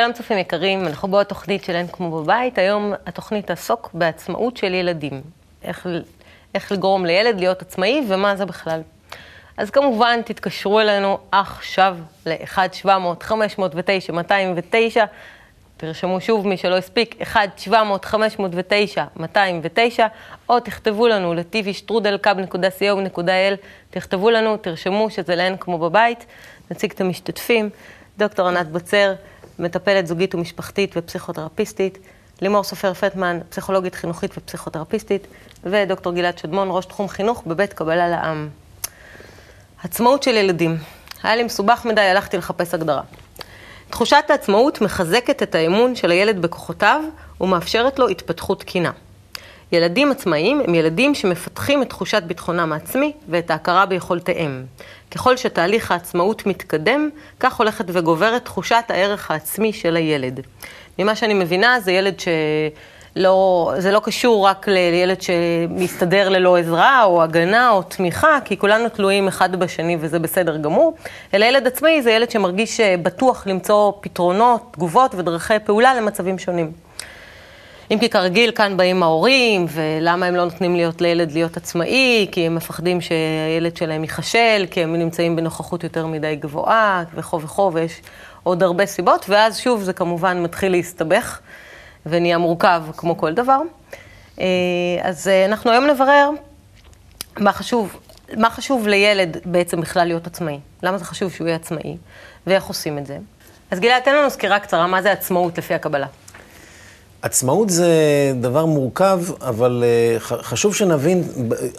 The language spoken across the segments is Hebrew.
שלום צופים יקרים, אנחנו בעוד תוכנית של אין כמו בבית. היום התוכנית תעסוק בעצמאות של ילדים. איך, איך לגרום לילד להיות עצמאי ומה זה בכלל. אז כמובן, תתקשרו אלינו עכשיו ל-1-700-509-209. תרשמו שוב, מי שלא הספיק, 1-700-509-209, או תכתבו לנו ל-tvstrudel.co.il, תכתבו לנו, תרשמו שזה לאין כמו בבית, נציג את המשתתפים. דוקטור ענת בוצר, מטפלת זוגית ומשפחתית ופסיכותרפיסטית, לימור סופר פטמן, פסיכולוגית חינוכית ופסיכותרפיסטית, ודוקטור גלעד שדמון, ראש תחום חינוך בבית קבלה לעם. עצמאות של ילדים. היה לי מסובך מדי, הלכתי לחפש הגדרה. תחושת העצמאות מחזקת את האמון של הילד בכוחותיו ומאפשרת לו התפתחות תקינה. ילדים עצמאיים הם ילדים שמפתחים את תחושת ביטחונם העצמי ואת ההכרה ביכולתיהם. ככל שתהליך העצמאות מתקדם, כך הולכת וגוברת תחושת הערך העצמי של הילד. ממה שאני מבינה, זה ילד שלא, זה לא קשור רק לילד שמסתדר ללא עזרה או הגנה או תמיכה, כי כולנו תלויים אחד בשני וזה בסדר גמור, אלא ילד עצמאי זה ילד שמרגיש בטוח למצוא פתרונות, תגובות ודרכי פעולה למצבים שונים. אם כי כרגיל, כאן באים ההורים, ולמה הם לא נותנים להיות לילד להיות עצמאי, כי הם מפחדים שהילד שלהם ייכשל, כי הם נמצאים בנוכחות יותר מדי גבוהה, וכו' וכו', ויש עוד הרבה סיבות, ואז שוב זה כמובן מתחיל להסתבך, ונהיה מורכב כמו כל דבר. אה, אז אה, אנחנו היום נברר מה חשוב, מה חשוב לילד בעצם בכלל להיות עצמאי. למה זה חשוב שהוא יהיה עצמאי, ואיך עושים את זה. אז גלעד, תן לנו סקירה קצרה, מה זה עצמאות לפי הקבלה. עצמאות זה דבר מורכב, אבל uh, חשוב שנבין,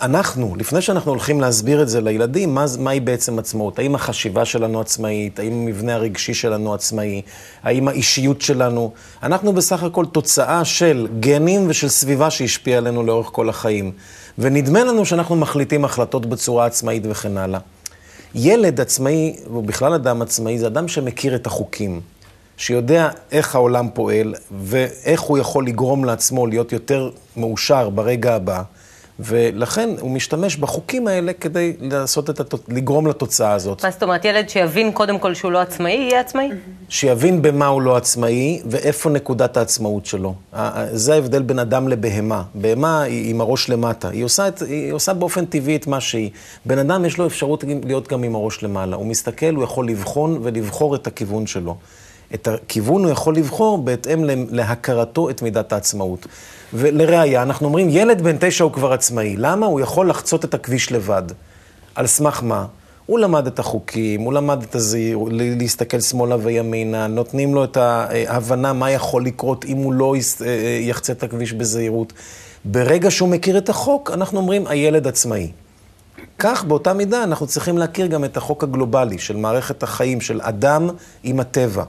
אנחנו, לפני שאנחנו הולכים להסביר את זה לילדים, מה, מהי בעצם עצמאות? האם החשיבה שלנו עצמאית? האם המבנה הרגשי שלנו עצמאי? האם האישיות שלנו? אנחנו בסך הכל תוצאה של גנים ושל סביבה שהשפיעה עלינו לאורך כל החיים. ונדמה לנו שאנחנו מחליטים החלטות בצורה עצמאית וכן הלאה. ילד עצמאי, ובכלל אדם עצמאי, זה אדם שמכיר את החוקים. שיודע איך העולם פועל ואיך הוא יכול לגרום לעצמו להיות יותר מאושר ברגע הבא, ולכן הוא משתמש בחוקים האלה כדי לעשות את התוצ... לגרום לתוצאה הזאת. מה זאת אומרת, ילד שיבין קודם כל שהוא לא עצמאי, יהיה עצמאי? שיבין במה הוא לא עצמאי ואיפה נקודת העצמאות שלו. זה ההבדל בין אדם לבהמה. בהמה היא עם הראש למטה, היא עושה, את, היא עושה באופן טבעי את מה שהיא. בן אדם יש לו אפשרות להיות גם עם הראש למעלה. הוא מסתכל, הוא יכול לבחון ולבחור את הכיוון שלו. את הכיוון הוא יכול לבחור בהתאם להכרתו את מידת העצמאות. ולראיה, אנחנו אומרים, ילד בן תשע הוא כבר עצמאי. למה? הוא יכול לחצות את הכביש לבד. על סמך מה? הוא למד את החוקים, הוא למד את הזהיר, להסתכל שמאלה וימינה, נותנים לו את ההבנה מה יכול לקרות אם הוא לא אה, אה, יחצה את הכביש בזהירות. ברגע שהוא מכיר את החוק, אנחנו אומרים, הילד עצמאי. כך, באותה מידה, אנחנו צריכים להכיר גם את החוק הגלובלי של מערכת החיים של אדם עם הטבע.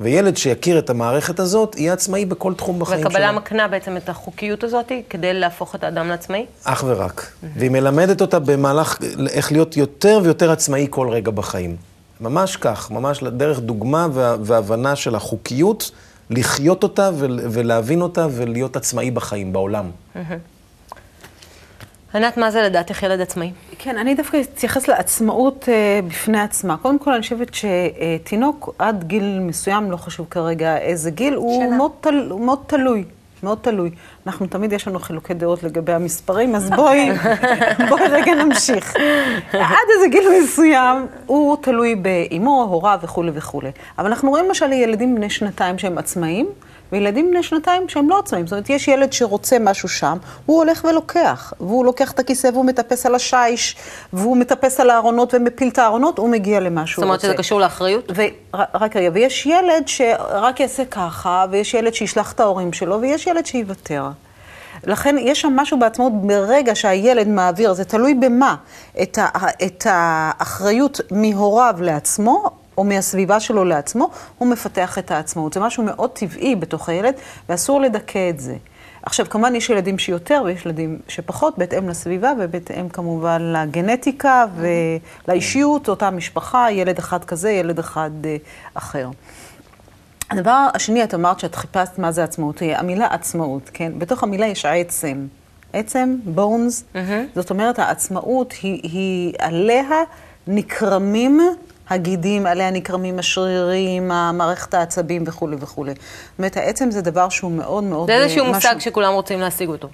וילד שיכיר את המערכת הזאת, יהיה עצמאי בכל תחום בחיים שלו. וקבלה מקנה בעצם את החוקיות הזאת כדי להפוך את האדם לעצמאי? אך ורק. Mm-hmm. והיא מלמדת אותה במהלך, איך להיות יותר ויותר עצמאי כל רגע בחיים. ממש כך, ממש דרך דוגמה והבנה של החוקיות, לחיות אותה ולהבין אותה ולהיות עצמאי בחיים, בעולם. ענת, מה זה לדעתך ילד עצמאי? כן, אני דווקא אתייחס לעצמאות uh, בפני עצמה. קודם כל, אני חושבת שתינוק עד גיל מסוים, לא חשוב כרגע איזה גיל, הוא מאוד, תל, הוא מאוד תלוי. מאוד תלוי. אנחנו תמיד יש לנו חילוקי דעות לגבי המספרים, אז בואי, בואי רגע נמשיך. עד איזה גיל מסוים, הוא תלוי באימו, הוריו וכולי וכולי. אבל אנחנו רואים למשל ילדים בני שנתיים שהם עצמאים, וילדים בני שנתיים שהם לא עצמאים. זאת אומרת, יש ילד שרוצה משהו שם, הוא הולך ולוקח. והוא לוקח את הכיסא והוא מטפס על השיש, והוא מטפס על הארונות ומפיל את הארונות, הוא מגיע למה שהוא רוצה. זאת אומרת שזה קשור לאחריות? רק רגע, ויש ילד שרק יעשה ככה, ויש ילד שישלח את ההורים שלו, ויש ילד שיוותר. לכן יש שם משהו בעצמאות ברגע שהילד מעביר, זה תלוי במה, את, ה, את האחריות מהוריו לעצמו, או מהסביבה שלו לעצמו, הוא מפתח את העצמאות. זה משהו מאוד טבעי בתוך הילד, ואסור לדכא את זה. עכשיו, כמובן יש ילדים שיותר ויש ילדים שפחות, בהתאם לסביבה ובהתאם כמובן לגנטיקה ולאישיות, אותה משפחה, ילד אחד כזה, ילד אחד אה, אחר. הדבר השני, את אמרת שאת חיפשת מה זה עצמאות, המילה עצמאות, כן? בתוך המילה יש עצם. עצם, בונס, mm-hmm. זאת אומרת, העצמאות היא, היא עליה נקרמים הגידים, עליה נקרמים השרירים, מערכת העצבים וכולי וכולי. זאת אומרת, העצם זה דבר שהוא מאוד מאוד... זה איזשהו משהו- מושג שכולם רוצים להשיג אותו.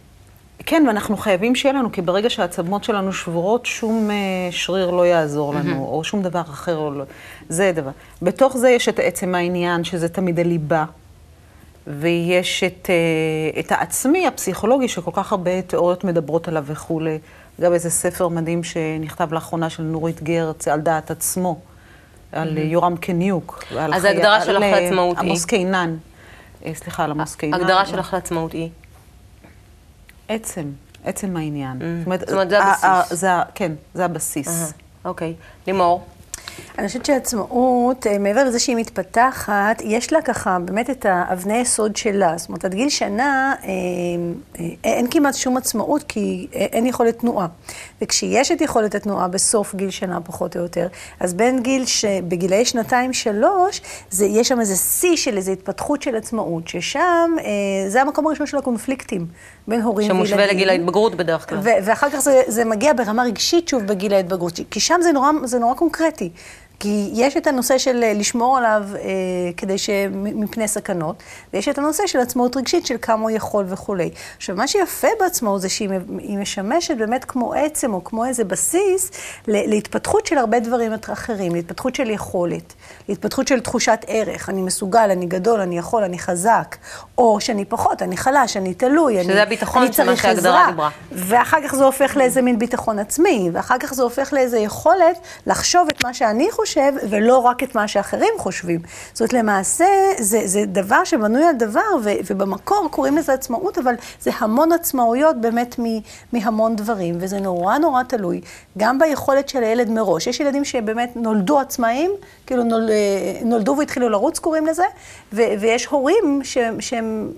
כן, ואנחנו חייבים שיהיה לנו, כי ברגע שהעצמות שלנו שבורות, שום אה, שריר לא יעזור לנו, או שום דבר אחר לא. זה דבר. בתוך זה יש את עצם העניין, שזה תמיד הליבה, ויש את, אה, את העצמי הפסיכולוגי, שכל כך הרבה תיאוריות מדברות עליו וכולי. אגב, איזה ספר מדהים שנכתב לאחרונה של נורית גרץ, על דעת עצמו, על יורם קניוק. אז ההגדרה שלך לעצמאות היא? עמוס קינן. אה, סליחה, על עמוס קינן. ההגדרה שלך לעצמאות היא? עצם, עצם העניין. זאת אומרת, זה הבסיס. כן, זה הבסיס. אוקיי. לימור? אני חושבת שעצמאות, אה, מעבר לזה שהיא מתפתחת, יש לה ככה באמת את האבני יסוד שלה. זאת אומרת, עד גיל שנה אה, אה, אין כמעט שום עצמאות, כי אין יכולת תנועה. וכשיש את יכולת התנועה בסוף גיל שנה, פחות או יותר, אז בין גיל, ש... בגילאי שנתיים-שלוש, זה, יש שם איזה שיא של איזו התפתחות של עצמאות, ששם אה, זה המקום הראשון של הקונפליקטים בין הורים וילדים. שמושווה לגיל ההתבגרות בדרך כלל. ו- ואחר כך זה, זה מגיע ברמה רגשית שוב בגיל ההתבגרות, כי שם זה נורא, זה נורא קונקרטי. כי יש את הנושא של אה, לשמור עליו אה, כדי שמפני סכנות, ויש את הנושא של עצמאות רגשית של כמה הוא יכול וכולי. עכשיו, מה שיפה בעצמאות זה שהיא משמשת באמת כמו עצם או כמו איזה בסיס להתפתחות של הרבה דברים אחרים, להתפתחות של יכולת, להתפתחות של תחושת ערך, אני מסוגל, אני גדול, אני יכול, אני חזק, או שאני פחות, אני חלש, אני תלוי, אני, אני צריך שההגדרה עזרה. דיברה. ואחר כך זה הופך לאיזה מין ביטחון עצמי, ואחר כך זה הופך לאיזה יכולת לחשוב את מה שאני חושב, ולא רק את מה שאחרים חושבים. זאת אומרת, למעשה, זה, זה דבר שבנוי על דבר, ו, ובמקור קוראים לזה עצמאות, אבל זה המון עצמאויות באמת מ, מהמון דברים, וזה נורא נורא תלוי, גם ביכולת של הילד מראש. יש ילדים שבאמת נולדו עצמאיים, כאילו נול, נולדו והתחילו לרוץ, קוראים לזה, ו, ויש הורים ש, שהם...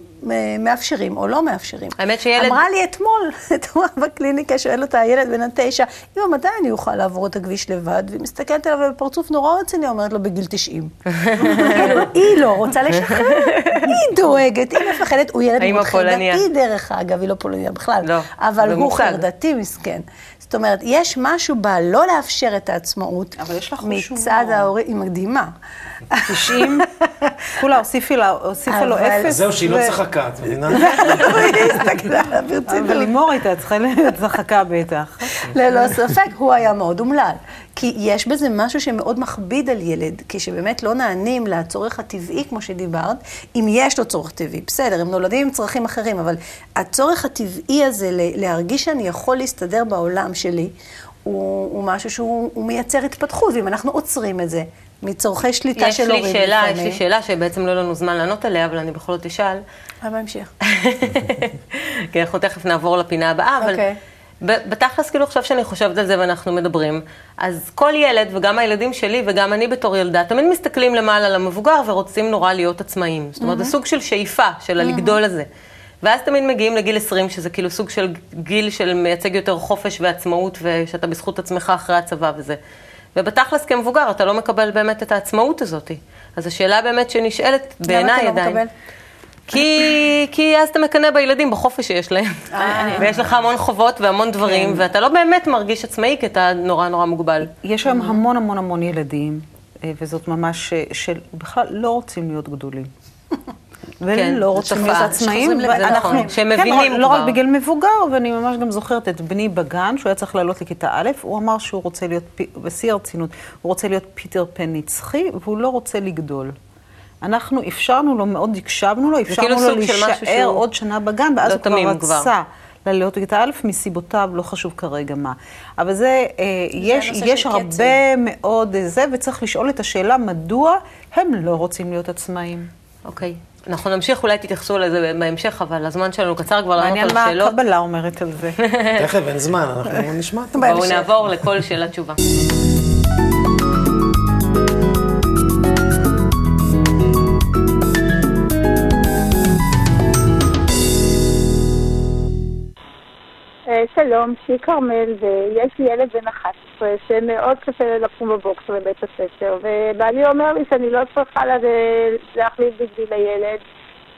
מאפשרים או לא מאפשרים. האמת שילד- אמרה לי אתמול, אתמול בקליניקה, שואל אותה הילד בן התשע, אמא, מתי אני אוכל לעבור את הכביש לבד? והיא מסתכלת עליו בפרצוף נורא רציני, אומרת לו, בגיל 90. כאילו, היא לא רוצה לשחרר, היא דואגת, היא מפחדת, הוא ילד מאוד. חרדתי, דרך אגב, היא לא פולניה בכלל, לא, אבל הוא. חרדתי מסכן. זאת אומרת, יש משהו בלא לאפשר את העצמאות, אבל יש לך חוש מצד. ההורים, היא מדהימה. 90, כולה הוסיפי הוסיפה לו אפס. זהו, שהיא לא ו- צחקה, את מבינה? היא הסתכלה עליו ברצינות. אבל לימור הייתה צריכה להיות צחקה בטח. ללא ספק, הוא היה מאוד אומלל. כי יש בזה משהו שמאוד מכביד על ילד, כשבאמת לא נענים לצורך הטבעי, כמו שדיברת, אם יש לו צורך טבעי. בסדר, הם נולדים עם צרכים אחרים, אבל הצורך הטבעי הזה להרגיש שאני יכול להסתדר בעולם שלי, הוא, הוא משהו שהוא הוא מייצר התפתחות, ואם אנחנו עוצרים את זה, מצורכי שליטה יש של לי הורים שאלה, יש לי לפעמים- שאלה שבעצם לא לנו זמן לענות עליה, אבל אני בכל זאת אשאל. אה, בהמשך. כי אנחנו תכף נעבור לפינה הבאה, אבל אוקיי. ב- בתכלס, כאילו עכשיו שאני חושבת על זה ואנחנו מדברים, אז כל ילד, וגם הילדים שלי וגם אני בתור ילדה, תמיד מסתכלים למעלה למבוגר ורוצים נורא להיות עצמאיים. זאת אומרת, זה סוג של שאיפה, של הלגדול הזה. ואז תמיד מגיעים לגיל 20, שזה כאילו סוג של גיל של מייצג יותר חופש ועצמאות, ושאתה בזכות עצמך אחרי הצבא וזה. ובתכלס כמבוגר אתה לא מקבל באמת את העצמאות הזאת. אז השאלה באמת שנשאלת בעיניי למה אתה לא עדיין. מקבל? כי, כי אז אתה מקנא בילדים בחופש שיש להם. ויש לך המון חובות והמון דברים, ואתה לא באמת מרגיש עצמאי, כי אתה נורא נורא מוגבל. יש היום המון המון המון ילדים, אה, וזאת ממש, אה, שבכלל לא רוצים להיות גדולים. כן, לא זו רוצים. להיות עצמאים. ואנחנו- נכון, שהם כן, מבינים לא כבר. רק בגיל מבוגר, ואני ממש גם זוכרת את בני בגן, שהוא היה צריך לעלות לכיתה א', הוא אמר שהוא רוצה להיות, בשיא הרצינות, הוא רוצה להיות פיטר פן נצחי, והוא לא רוצה לגדול. אנחנו אפשרנו לו, מאוד הקשבנו לו, אפשרנו כאילו לו להישאר עוד שנה בגן, ואז לא הוא כבר. רצה. לעלות לכיתה א', מסיבותיו, לא חשוב כרגע מה. אבל זה, אה, יש, הנושא יש של הרבה קצב. מאוד אה, זה, וצריך לשאול את השאלה מדוע הם לא רוצים להיות עצמאיים. אוקיי. אנחנו נמשיך, אולי תתייחסו לזה בהמשך, אבל הזמן שלנו קצר כבר לענות מעניין על מה שאלות. הקבלה אומרת על זה. תכף, אין זמן, אנחנו נשמע. בואו בהמשך. נעבור לכל שאלה תשובה. שלום, שמי כרמל, ויש לי ילד בן 11 שמאוד קשה לקום בבוקר לבית הספר, ובעלי אומר לי שאני לא צריכה לה- להחליט בגדי לילד,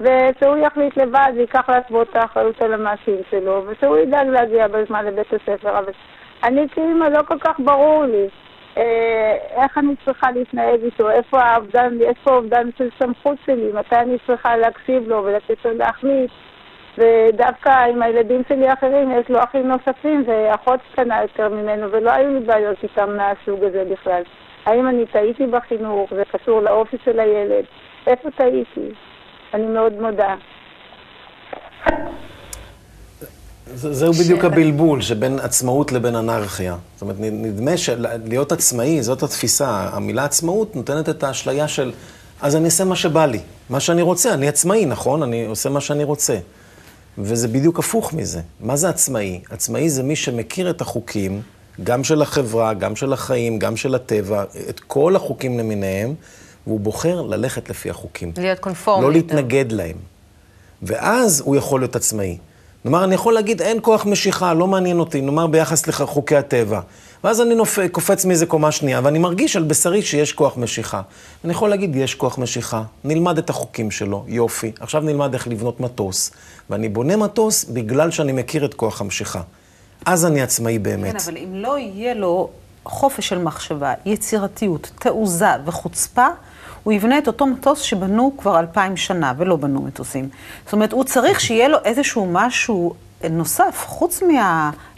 ושהוא יחליט לבד וייקח לעצמו את האחריות על המעשים שלו, ושהוא ידאג להגיע בזמן לבית הספר, אבל אני כאימא לא כל כך ברור לי. אה, איך אני צריכה להתנהג איתו, איפה האובדן, איפה האובדן של סמכות שלי, מתי אני צריכה להקשיב לו ולתת לו להחליט. ודווקא עם הילדים שלי האחרים, יש לו אחים נוספים ואחות קטנה יותר ממנו, ולא היו לי בעיות איתם מהסוג הזה בכלל. האם אני טעיתי בחינוך, זה קשור לאופי של הילד, איפה טעיתי? אני מאוד מודה. זה- זהו בדיוק הבלבול שבין עצמאות לבין אנרכיה. זאת אומרת, נדמה שלהיות עצמאי, זאת התפיסה. המילה עצמאות נותנת את האשליה של, אז אני אעשה מה שבא לי, מה שאני רוצה. אני עצמאי, נכון? אני עושה מה שאני רוצה. וזה בדיוק הפוך מזה. מה זה עצמאי? עצמאי זה מי שמכיר את החוקים, גם של החברה, גם של החיים, גם של הטבע, את כל החוקים למיניהם, והוא בוחר ללכת לפי החוקים. להיות קונפורמי לא. להתנגד להם. ואז הוא יכול להיות עצמאי. כלומר, אני יכול להגיד, אין כוח משיכה, לא מעניין אותי, נאמר ביחס לחוקי הטבע. ואז אני נופ... קופץ מאיזה קומה שנייה, ואני מרגיש על בשרי שיש כוח משיכה. אני יכול להגיד, יש כוח משיכה, נלמד את החוקים שלו, יופי. עכשיו נלמד איך לבנות מטוס. ואני בונה מטוס בגלל שאני מכיר את כוח המשיכה. אז אני עצמאי באמת. כן, אבל אם לא יהיה לו חופש של מחשבה, יצירתיות, תעוזה וחוצפה, הוא יבנה את אותו מטוס שבנו כבר אלפיים שנה ולא בנו מטוסים. זאת אומרת, הוא צריך שיהיה לו איזשהו משהו נוסף, חוץ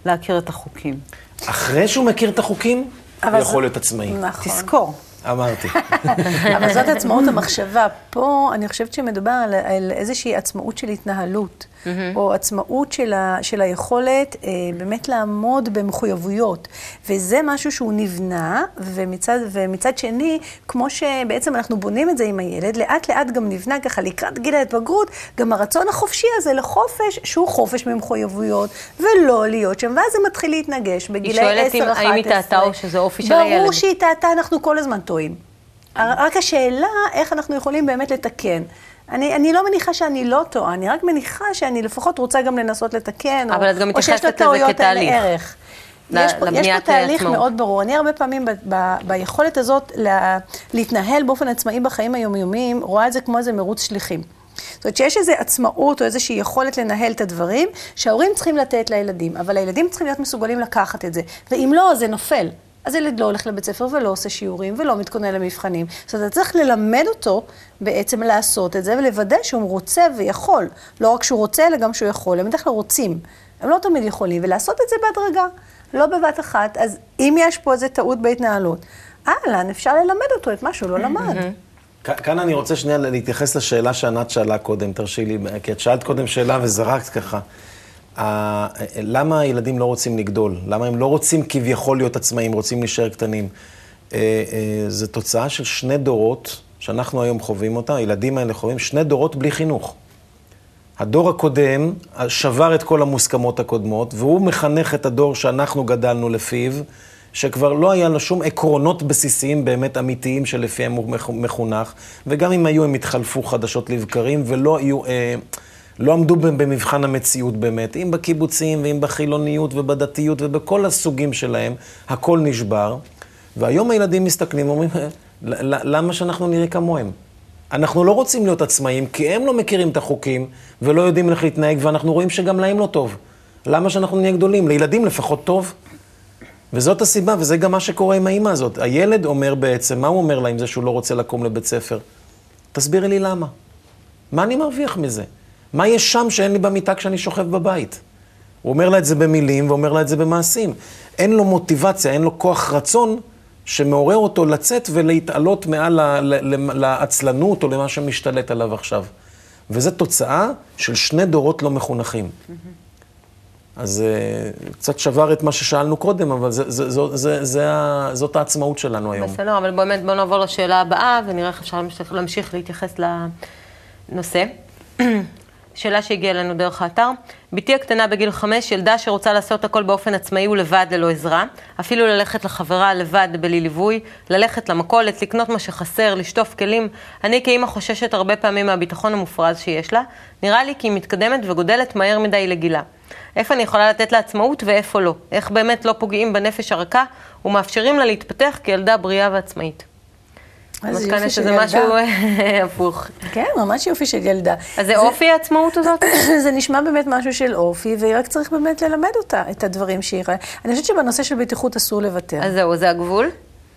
מלהכיר את החוקים. אחרי שהוא מכיר את החוקים, הוא יכול להיות עצמאי. נכון. תזכור. אמרתי. אבל זאת עצמאות המחשבה. פה אני חושבת שמדובר על, על איזושהי עצמאות של התנהלות, או עצמאות של, ה, של היכולת אה, באמת לעמוד במחויבויות. וזה משהו שהוא נבנה, ומצד, ומצד שני, כמו שבעצם אנחנו בונים את זה עם הילד, לאט לאט גם נבנה ככה לקראת גיל ההתבגרות, גם הרצון החופשי הזה לחופש, שהוא חופש ממחויבויות, ולא להיות שם, ואז זה מתחיל להתנגש בגילי 10-11. שואלת אם- האם היא טעתה או שזה אופי של הילד. ברור שהיא טעתה, אנחנו כל הזמן טועים. רק השאלה, איך אנחנו יכולים באמת לתקן. אני, אני לא מניחה שאני לא טועה, אני רק מניחה שאני לפחות רוצה גם לנסות לתקן, אבל או, את גם או שיש מתייחסת לזה לטעויות האלה כתהליך. ערך. ל- יש פה, יש פה תהליך עצמאות. מאוד ברור. אני הרבה פעמים ב, ב, ביכולת הזאת לה, להתנהל באופן עצמאי בחיים היומיומיים, רואה את זה כמו איזה מרוץ שליחים. זאת אומרת שיש איזו עצמאות או איזושהי יכולת לנהל את הדברים, שההורים צריכים לתת לילדים, אבל הילדים צריכים להיות מסוגלים לקחת את זה. ואם לא, זה נופל. אז ילד לא הולך לבית ספר ולא עושה שיעורים ולא מתכונן למבחנים. זאת אומרת, אתה צריך ללמד אותו בעצם לעשות את זה ולוודא שהוא רוצה ויכול. לא רק שהוא רוצה, אלא גם שהוא יכול. הם בדרך כלל רוצים. הם לא תמיד יכולים, ולעשות את זה בהדרגה, לא בבת אחת. אז אם יש פה איזו טעות בהתנהלות, אהלן, אפשר ללמד אותו את מה שהוא לא למד. כ- כאן אני רוצה שנייה להתייחס לשאלה שענת שאלה קודם, תרשי לי, כי את שאלת קודם שאלה וזרקת ככה. ה- למה הילדים לא רוצים לגדול? למה הם לא רוצים כביכול להיות עצמאים, רוצים להישאר קטנים? אה, אה, זו תוצאה של שני דורות שאנחנו היום חווים אותה, הילדים האלה חווים שני דורות בלי חינוך. הדור הקודם שבר את כל המוסכמות הקודמות, והוא מחנך את הדור שאנחנו גדלנו לפיו, שכבר לא היה לו שום עקרונות בסיסיים באמת אמיתיים שלפיהם הוא מח- מחונך, וגם אם היו, הם התחלפו חדשות לבקרים, ולא היו, אה, לא עמדו במבחן המציאות באמת, אם בקיבוצים, ואם בחילוניות, ובדתיות, ובכל הסוגים שלהם, הכל נשבר. והיום הילדים מסתכלים ואומרים, "אה, למה שאנחנו נראה כמוהם? אנחנו לא רוצים להיות עצמאים, כי הם לא מכירים את החוקים ולא יודעים איך להתנהג, ואנחנו רואים שגם להם לא טוב. למה שאנחנו נהיה גדולים? לילדים לפחות טוב. וזאת הסיבה, וזה גם מה שקורה עם האימא הזאת. הילד אומר בעצם, מה הוא אומר לה עם זה שהוא לא רוצה לקום לבית ספר? תסבירי לי למה. מה אני מרוויח מזה? מה יש שם שאין לי במיטה כשאני שוכב בבית? הוא אומר לה את זה במילים ואומר לה את זה במעשים. אין לו מוטיבציה, אין לו כוח רצון שמעורר אותו לצאת ולהתעלות מעל לעצלנות או למה שמשתלט עליו עכשיו. וזו תוצאה של שני דורות לא מחונכים. אז אה, קצת שבר את מה ששאלנו קודם, אבל זה, זה, זה, זה, זה, זאת העצמאות שלנו היום. בסדר, אבל באמת בואו נעבור לשאלה הבאה, ונראה איך אפשר להמשיך להתייחס לנושא. שאלה שהגיעה אלינו דרך האתר. בתי הקטנה בגיל חמש ילדה שרוצה לעשות הכל באופן עצמאי ולבד ללא עזרה, אפילו ללכת לחברה לבד בלי ליווי, ללכת למכולת, לקנות מה שחסר, לשטוף כלים. אני כאימא חוששת הרבה פעמים מהביטחון המופרז שיש לה. נראה לי כי היא מתקדמת וגודלת מהר מדי לגילה. איפה אני יכולה לתת לה עצמאות ואיפה לא? איך באמת לא פוגעים בנפש הרכה ומאפשרים לה להתפתח כילדה בריאה ועצמאית? אז כאן יופי יש של איזה ילדה. משהו הפוך. כן, ממש יופי של ילדה. אז זה אופי העצמאות הזאת? זה נשמע באמת משהו של אופי, ורק צריך באמת ללמד אותה את הדברים שהיא... אני חושבת שבנושא של בטיחות אסור לוותר. אז זהו, זה הגבול?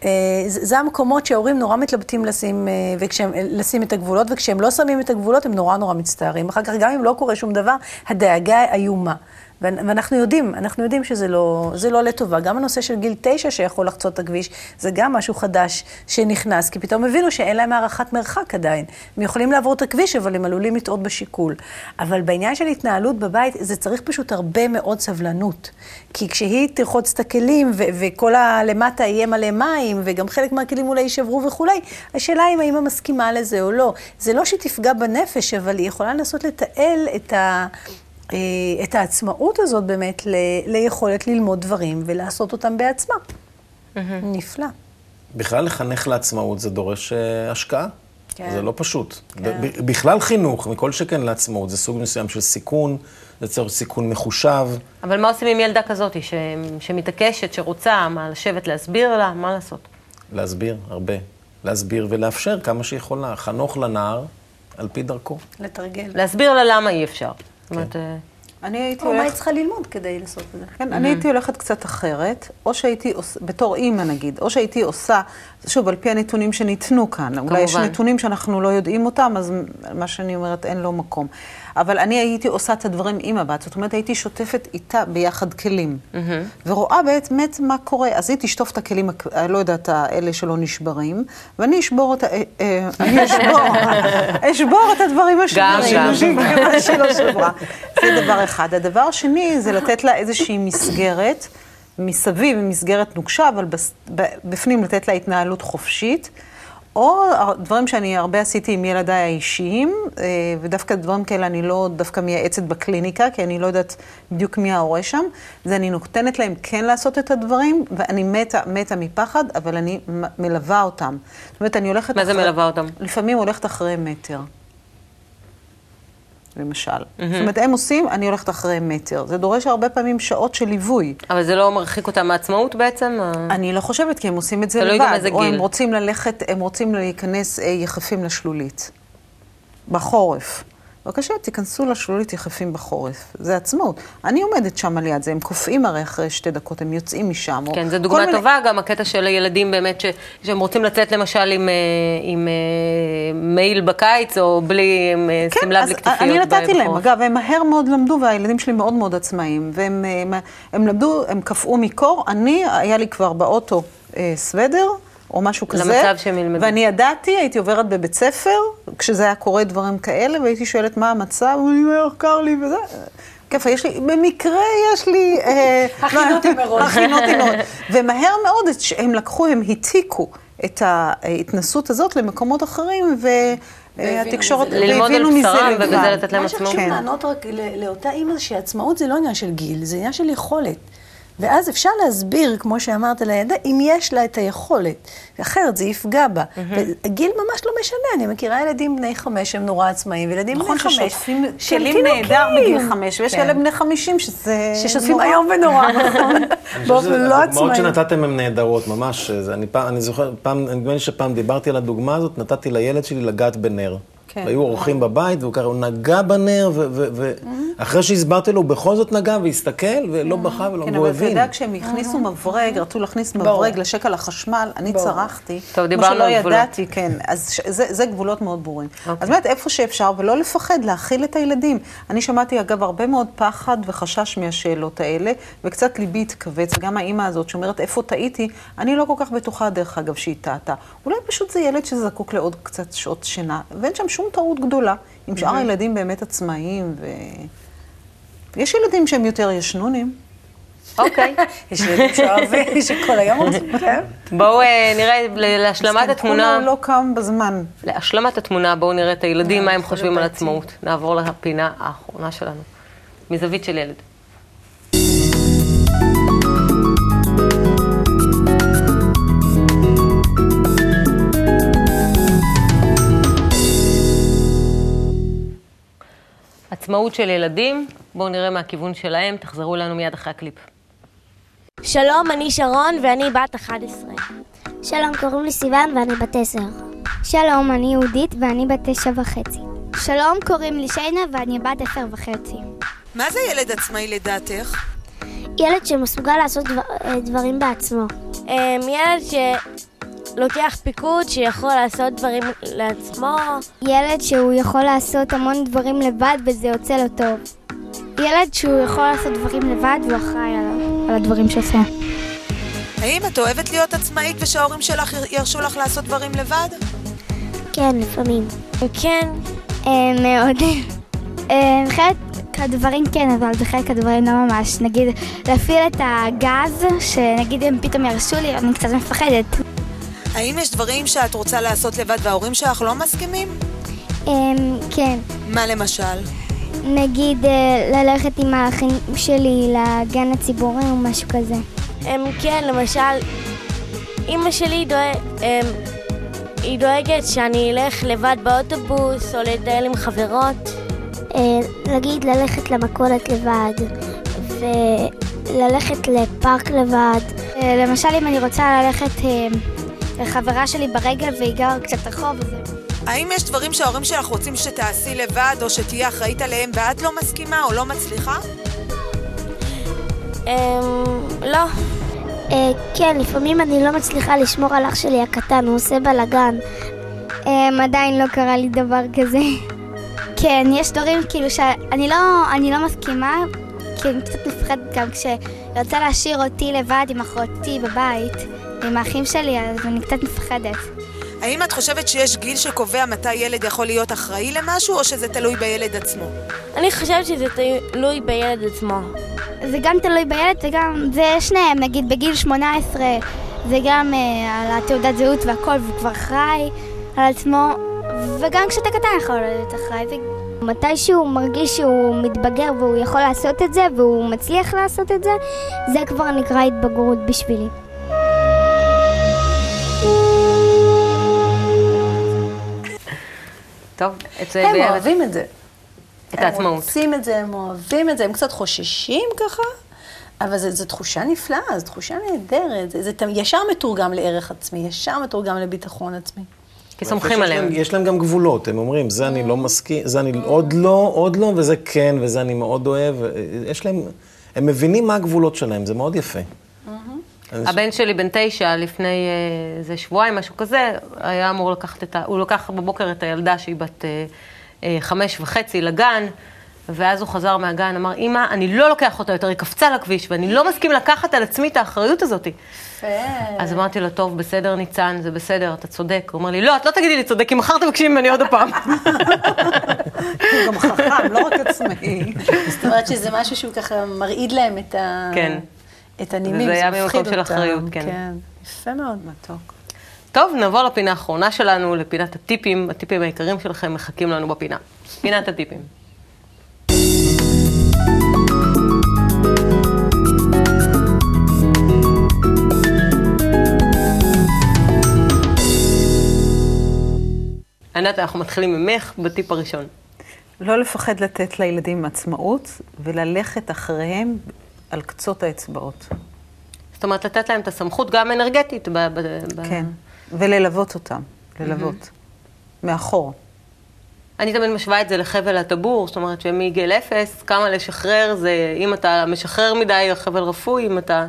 אה, זה זה המקומות שההורים נורא מתלבטים לשים, אה, וכשהם, לשים את הגבולות, וכשהם לא שמים את הגבולות הם נורא נורא מצטערים. אחר כך, גם אם לא קורה שום דבר, הדאגה איומה. ואנחנו יודעים, אנחנו יודעים שזה לא, לא לטובה. גם הנושא של גיל תשע שיכול לחצות את הכביש, זה גם משהו חדש שנכנס, כי פתאום הבינו שאין להם הערכת מרחק עדיין. הם יכולים לעבור את הכביש, אבל הם עלולים לטעות בשיקול. אבל בעניין של התנהלות בבית, זה צריך פשוט הרבה מאוד סבלנות. כי כשהיא תרחוץ את הכלים, ו- וכל הלמטה יהיה מלא מים, וגם חלק מהכלים אולי יישברו וכולי, השאלה אם האמא מסכימה לזה או לא. זה לא שהיא תפגע בנפש, אבל היא יכולה לנסות לתעל את ה... אה, את העצמאות הזאת באמת ל, ליכולת ללמוד דברים ולעשות אותם בעצמה. Mm-hmm. נפלא. בכלל לחנך לעצמאות זה דורש uh, השקעה. כן. זה לא פשוט. כן. בכלל חינוך, מכל שכן לעצמאות, זה סוג מסוים של סיכון, זה צריך סיכון מחושב. אבל מה עושים עם ילדה כזאת ש... שמתעקשת, שרוצה, מה, לשבת להסביר לה, מה לעשות? להסביר, הרבה. להסביר ולאפשר כמה שיכולה. חנוך לנער על פי דרכו. לתרגל. להסביר לה למה אי אפשר. זאת אומרת... אה, אני הייתי הולכת... או מה היא צריכה ללמוד כדי לעשות את זה. כן, אני הייתי הולכת קצת אחרת, או שהייתי עושה, בתור אימא נגיד, או שהייתי עושה, שוב, על פי הנתונים שניתנו כאן. אולי יש נתונים שאנחנו לא יודעים אותם, אז מה שאני אומרת, אין לו מקום. אבל אני הייתי עושה את הדברים עם הבת, זאת אומרת, הייתי שוטפת איתה ביחד כלים. Mm-hmm. ורואה באמת מה קורה. אז היא תשטוף את הכלים, לא יודעת, האלה שלא נשברים, ואני אשבור את ה... אה, אה, אני אשבור, אשבור את הדברים השברים. גם. שלא שברה. זה דבר אחד. הדבר השני זה לתת לה איזושהי מסגרת. מסביב, מסגרת נוקשה, אבל בפנים לתת לה התנהלות חופשית. או דברים שאני הרבה עשיתי עם ילדיי האישיים, אה, ודווקא דברים כאלה אני לא דווקא מייעצת בקליניקה, כי אני לא יודעת בדיוק מי ההורה שם, זה אני נותנת להם כן לעשות את הדברים, ואני מתה, מתה מפחד, אבל אני מלווה אותם. זאת אומרת, אני הולכת... מה אחרי... זה מלווה אותם? לפעמים הולכת אחרי מטר. למשל. Mm-hmm. זאת אומרת, הם עושים, אני הולכת אחרי מטר. זה דורש הרבה פעמים שעות של ליווי. אבל זה לא מרחיק אותם מעצמאות בעצם? אני לא חושבת, כי הם עושים את זה לבד. תלוי גם איזה גיל. או הם רוצים ללכת, הם רוצים להיכנס אה, יחפים לשלולית. בחורף. בבקשה, תיכנסו לשלולית יחפים בחורף. זה עצמאות. אני עומדת שם על יד זה, הם קופאים הרי אחרי שתי דקות, הם יוצאים משם. כן, זו דוגמה טובה, מיני... גם הקטע של הילדים באמת, ש... שהם רוצים לצאת למשל עם, אה, עם, עם אה, מעיל בקיץ, או בלי, עם אה, כן, שמלה בלי כתפיות. כן, אני נתתי להם, אגב, הם מהר מאוד למדו, והילדים שלי מאוד מאוד עצמאיים, והם הם, הם למדו, הם קפאו מקור. אני, היה לי כבר באוטו אה, סוודר. או משהו כזה. למצב שהם ילמדו. ואני ידעתי, הייתי עוברת בבית ספר, כשזה היה קורה דברים כאלה, והייתי שואלת מה המצב, ואני אומר, קר לי וזה. כיף, יש לי, במקרה יש לי... אה, הכינותי מראש. הכינותי מראש. ומהר מאוד הם לקחו, הם העתיקו את ההתנסות הזאת למקומות אחרים, ו... התקשורת, ללמוד על בשרם ובזה לתת להם עצמאות. מה שחשוב לענות רק לאותה אימא שעצמאות זה לא עניין של גיל, זה עניין של יכולת. ואז אפשר להסביר, כמו שאמרת לילדה, אם יש לה את היכולת. אחרת זה יפגע בה. הגיל ממש לא משנה, אני מכירה ילדים בני חמש שהם נורא עצמאיים, וילדים בני חמש. נכון, ששוטפים כלים נהדר בגיל חמש, ויש כאלה כן. בני חמישים שזה... ששוטפים היום ונורא, נכון. באופן לא עצמאי. הדוגמאות שנתתם הן נהדרות, ממש. אני זוכר, פעם, נדמה לי שפעם דיברתי על הדוגמה הזאת, נתתי לילד שלי לגעת בנר. כן. והיו אורחים בבית, והוא ככה, הוא נגע בנר, ואחרי שהסברתי לו, הוא בכל זאת נגע והסתכל, ולא בכה ולא, כן, והוא הבין. כן, אבל אתה יודע, כשהם הכניסו מברג, רצו להכניס מברג לשקע לחשמל, אני צרחתי. טוב, דיברנו על גבולות. ידעתי, כן. אז זה גבולות מאוד ברורים. אז אוקיי. באמת, איפה שאפשר, ולא לפחד, להכיל את הילדים. אני שמעתי, אגב, הרבה מאוד פחד וחשש מהשאלות האלה, וקצת ליבי התכווץ, גם האימא הזאת שאומרת, איפה טעיתי, אני לא כל כך בטוחה, דרך אגב, שהיא טעתה. אולי פשוט זה ילד שזקוק לעוד קצת שעות שינה, ואין שם שום טעות גדולה. עם שאר הילדים באמת עצמאיים, ו... יש ילדים שהם יותר ישנונים. אוקיי. יש ילדים שאוהבים, שכל היום רוצים, כן. בואו אה, נראה, להשלמת התמונה... אז כן, לא קם בזמן. להשלמת התמונה, בואו נראה את הילדים, מה הם חושבים על עצמאות. נעבור לפינה האחרונה שלנו. מזווית של ילד. עצמאות של ילדים, בואו נראה מהכיוון שלהם, תחזרו אלינו מיד אחרי הקליפ. שלום, אני שרון ואני בת 11. שלום, קוראים לי סיוון ואני בת 10. שלום, אני יהודית ואני בת 9 וחצי. שלום, קוראים לי שיינה ואני בת 10 וחצי. מה זה ילד עצמאי לדעתך? ילד שמסוגל לעשות דבר, אה, דברים בעצמו. אמ, ילד לוקח פיקוד שיכול לעשות דברים לעצמו. ילד שהוא יכול לעשות המון דברים לבד וזה יוצא לו טוב. ילד שהוא יכול לעשות דברים לבד והוא אחראי על, על הדברים שעושה. האם את אוהבת להיות עצמאית ושההורים שלך ירשו לך לעשות דברים לבד? כן, לפעמים. כן. אה, מאוד. אה, חלק הדברים כן, אבל בחלק הדברים לא ממש. נגיד, להפעיל את הגז, שנגיד אם פתאום ירשו לי, אני קצת מפחדת. האם יש דברים שאת רוצה לעשות לבד וההורים שלך לא מסכימים? אמ, כן. מה למשל? נגיד אה, ללכת עם האחים שלי לגן הציבורי או משהו כזה. הם כן, למשל, אימא שלי דואג, הם, היא דואגת שאני אלך לבד באוטובוס או לטייל עם חברות. אה, נגיד ללכת למכולת לבד וללכת לפארק לבד. אה, למשל אם אני רוצה ללכת לחברה שלי ברגל והיא גרה קצת רחוב, אז... האם יש דברים שההורים שלך רוצים שתעשי לבד או שתהיה אחראית עליהם ואת לא מסכימה או לא מצליחה? אמ... לא. אה, כן, לפעמים אני לא מצליחה לשמור על אח שלי הקטן, הוא עושה בלאגן. אה, עדיין לא קרה לי דבר כזה. כן, יש דברים כאילו שאני לא, אני לא מסכימה, כי אני קצת מפחדת גם כשהיא רוצה להשאיר אותי לבד עם אחותי בבית, עם האחים שלי, אז אני קצת מפחדת. האם את חושבת שיש גיל שקובע מתי ילד יכול להיות אחראי למשהו, או שזה תלוי בילד עצמו? אני חושבת שזה תלוי בילד עצמו. זה גם תלוי בילד וגם, זה שניהם, נגיד בגיל 18 זה גם אה, על התעודת זהות והכל, והוא כבר אחראי על עצמו, וגם כשאתה קטן יכול להיות אחראי. ו... מתי שהוא מרגיש שהוא מתבגר והוא יכול לעשות את זה והוא מצליח לעשות את זה, זה כבר נקרא התבגרות בשבילי. טוב, אצל הם בילד... אוהבים את זה. את העצמאות. הם רוצים את זה, הם אוהבים את זה, הם קצת חוששים ככה, אבל זו תחושה נפלאה, זו תחושה נהדרת, זה, זה ישר מתורגם לערך עצמי, ישר מתורגם לביטחון עצמי. כי סומכים עליהם. להם, יש להם גם גבולות, הם אומרים, זה אני לא מסכים, זה אני עוד לא, עוד לא, וזה כן, וזה אני מאוד אוהב. יש להם, הם מבינים מה הגבולות שלהם, זה מאוד יפה. הבן שלי בן תשע, לפני אה, איזה שבועיים, משהו כזה, היה אמור לקחת את ה... הוא לקח בבוקר את הילדה שהיא בת אה, אה, חמש וחצי לגן, ואז הוא חזר מהגן, אמר, אמא, אני לא לוקח אותה יותר, היא קפצה לכביש, ואני לא מסכים לקחת על עצמי את האחריות הזאת. אז אמרתי לו, טוב, בסדר, ניצן, זה בסדר, אתה צודק. הוא אומר לי, לא, את לא תגידי לי צודק, כי מחר תבקשי ממני עוד פעם. הוא גם חכם, לא רק עצמאי. זאת אומרת שזה משהו שהוא ככה מרעיד להם את ה... כן. את הנימים, זה היה ממקום של אחריות, כן. כן. יפה מאוד, מתוק. טוב, נעבור לפינה האחרונה שלנו, לפינת הטיפים. הטיפים העיקריים שלכם מחכים לנו בפינה. פינת הטיפים. ענת, אנחנו מתחילים ממך בטיפ הראשון. לא לפחד לתת לילדים עצמאות וללכת אחריהם על קצות האצבעות. זאת אומרת, לתת להם את הסמכות גם אנרגטית. ב- ב- כן, וללוות אותם, ללוות, mm-hmm. מאחור. אני תמיד משווה את זה לחבל הטבור, זאת אומרת שמגיל אפס, כמה לשחרר זה, אם אתה משחרר מדי חבל רפוי, אם אתה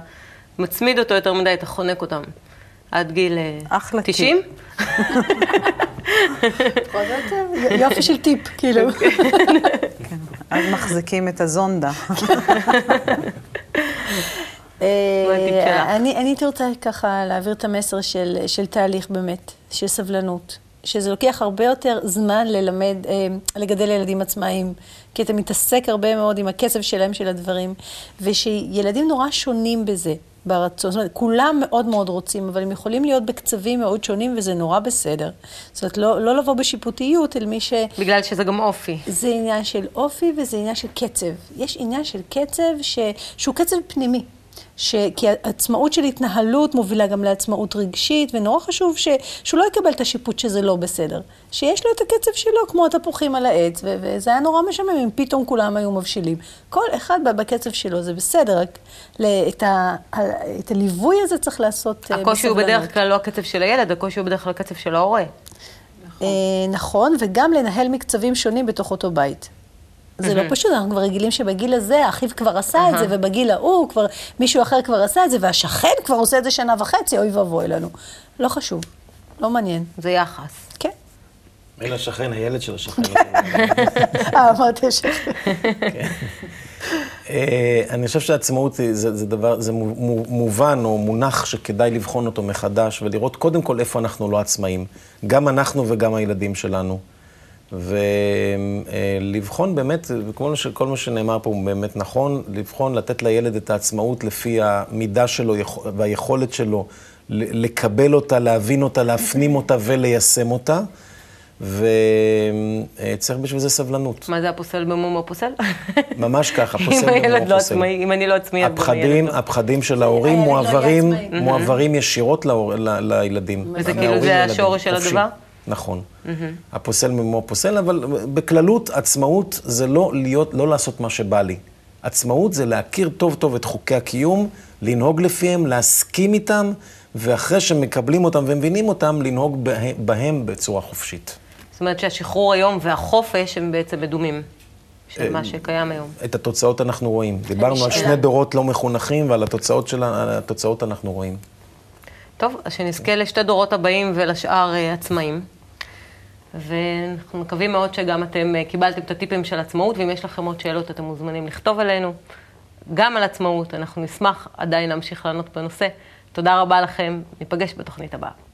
מצמיד אותו יותר מדי, אתה חונק אותם. עד גיל אה, אחלה 90? יופי של טיפ, כאילו. כן, אז מחזיקים את הזונדה. אה, אני הייתי רוצה ככה להעביר את המסר של, של תהליך באמת, של סבלנות. שזה לוקח הרבה יותר זמן ללמד, אה, לגדל ילדים עצמאיים, כי אתה מתעסק הרבה מאוד עם הקצב שלהם של הדברים, ושילדים נורא שונים בזה, ברצון. זאת אומרת, כולם מאוד מאוד רוצים, אבל הם יכולים להיות בקצבים מאוד שונים, וזה נורא בסדר. זאת אומרת, לא, לא לבוא בשיפוטיות אל מי ש... בגלל שזה גם אופי. זה עניין של אופי וזה עניין של קצב. יש עניין של קצב ש... שהוא קצב פנימי. ש... כי עצמאות של התנהלות מובילה גם לעצמאות רגשית, ונורא חשוב ש... שהוא לא יקבל את השיפוט שזה לא בסדר. שיש לו את הקצב שלו, כמו התפוחים על העץ, ו... וזה היה נורא משמם אם פתאום כולם היו מבשילים. כל אחד בקצב שלו, זה בסדר, רק את, ה... את הליווי הזה צריך לעשות בסבלנות. הקושי הוא בדרך כלל לא הקצב של הילד, הקושי הוא בדרך כלל הקצב של ההורה. נכון. נכון, וגם לנהל מקצבים שונים בתוך אותו בית. זה לא פשוט, אנחנו כבר רגילים שבגיל הזה אחיו כבר עשה את זה, ובגיל ההוא כבר מישהו אחר כבר עשה את זה, והשכן כבר עושה את זה שנה וחצי, אוי ואבוי לנו. לא חשוב. לא מעניין. זה יחס. כן. אלא שכן, הילד של השכן. אה, אמרתי שכן. אה, אני חושב שעצמאות זה, זה דבר, זה מובן או מונח שכדאי לבחון אותו מחדש ולראות קודם כל איפה אנחנו לא עצמאים. גם אנחנו וגם הילדים שלנו. ולבחון באמת, כל, כל מה שנאמר פה הוא באמת נכון, לבחון, לתת לילד את העצמאות לפי המידה שלו והיכולת שלו לקבל אותה, להבין אותה, להפנים אותה וליישם אותה. וצריך בשביל זה סבלנות. מה זה הפוסל במום הפוסל? ממש ככה, פוסל במום הפוסל. אם הילד לא עצמאי, אם אני לא עצמאי, אז גם הילד לא. הפחדים של ההורים מועברים, מועברים ישירות לילדים. וזה כאילו זה השורש של הדבר? נכון. הפוסל ממומו הפוסל, אבל בכללות עצמאות זה לא להיות, לא לעשות מה שבא לי. עצמאות זה להכיר טוב טוב את חוקי הקיום, לנהוג לפיהם, להסכים איתם, ואחרי שמקבלים אותם ומבינים אותם, לנהוג בהם בצורה חופשית. זאת אומרת שהשחרור היום והחופש הם בעצם מדומים. של מה שקיים היום. את התוצאות אנחנו רואים. דיברנו על שני דורות לא מחונכים, ועל התוצאות, של, התוצאות אנחנו רואים. טוב, אז שנזכה לשתי דורות הבאים ולשאר uh, עצמאים. ואנחנו מקווים מאוד שגם אתם uh, קיבלתם את הטיפים של עצמאות, ואם יש לכם עוד שאלות, אתם מוזמנים לכתוב אלינו. גם על עצמאות, אנחנו נשמח עדיין להמשיך לענות בנושא. תודה רבה לכם, ניפגש בתוכנית הבאה.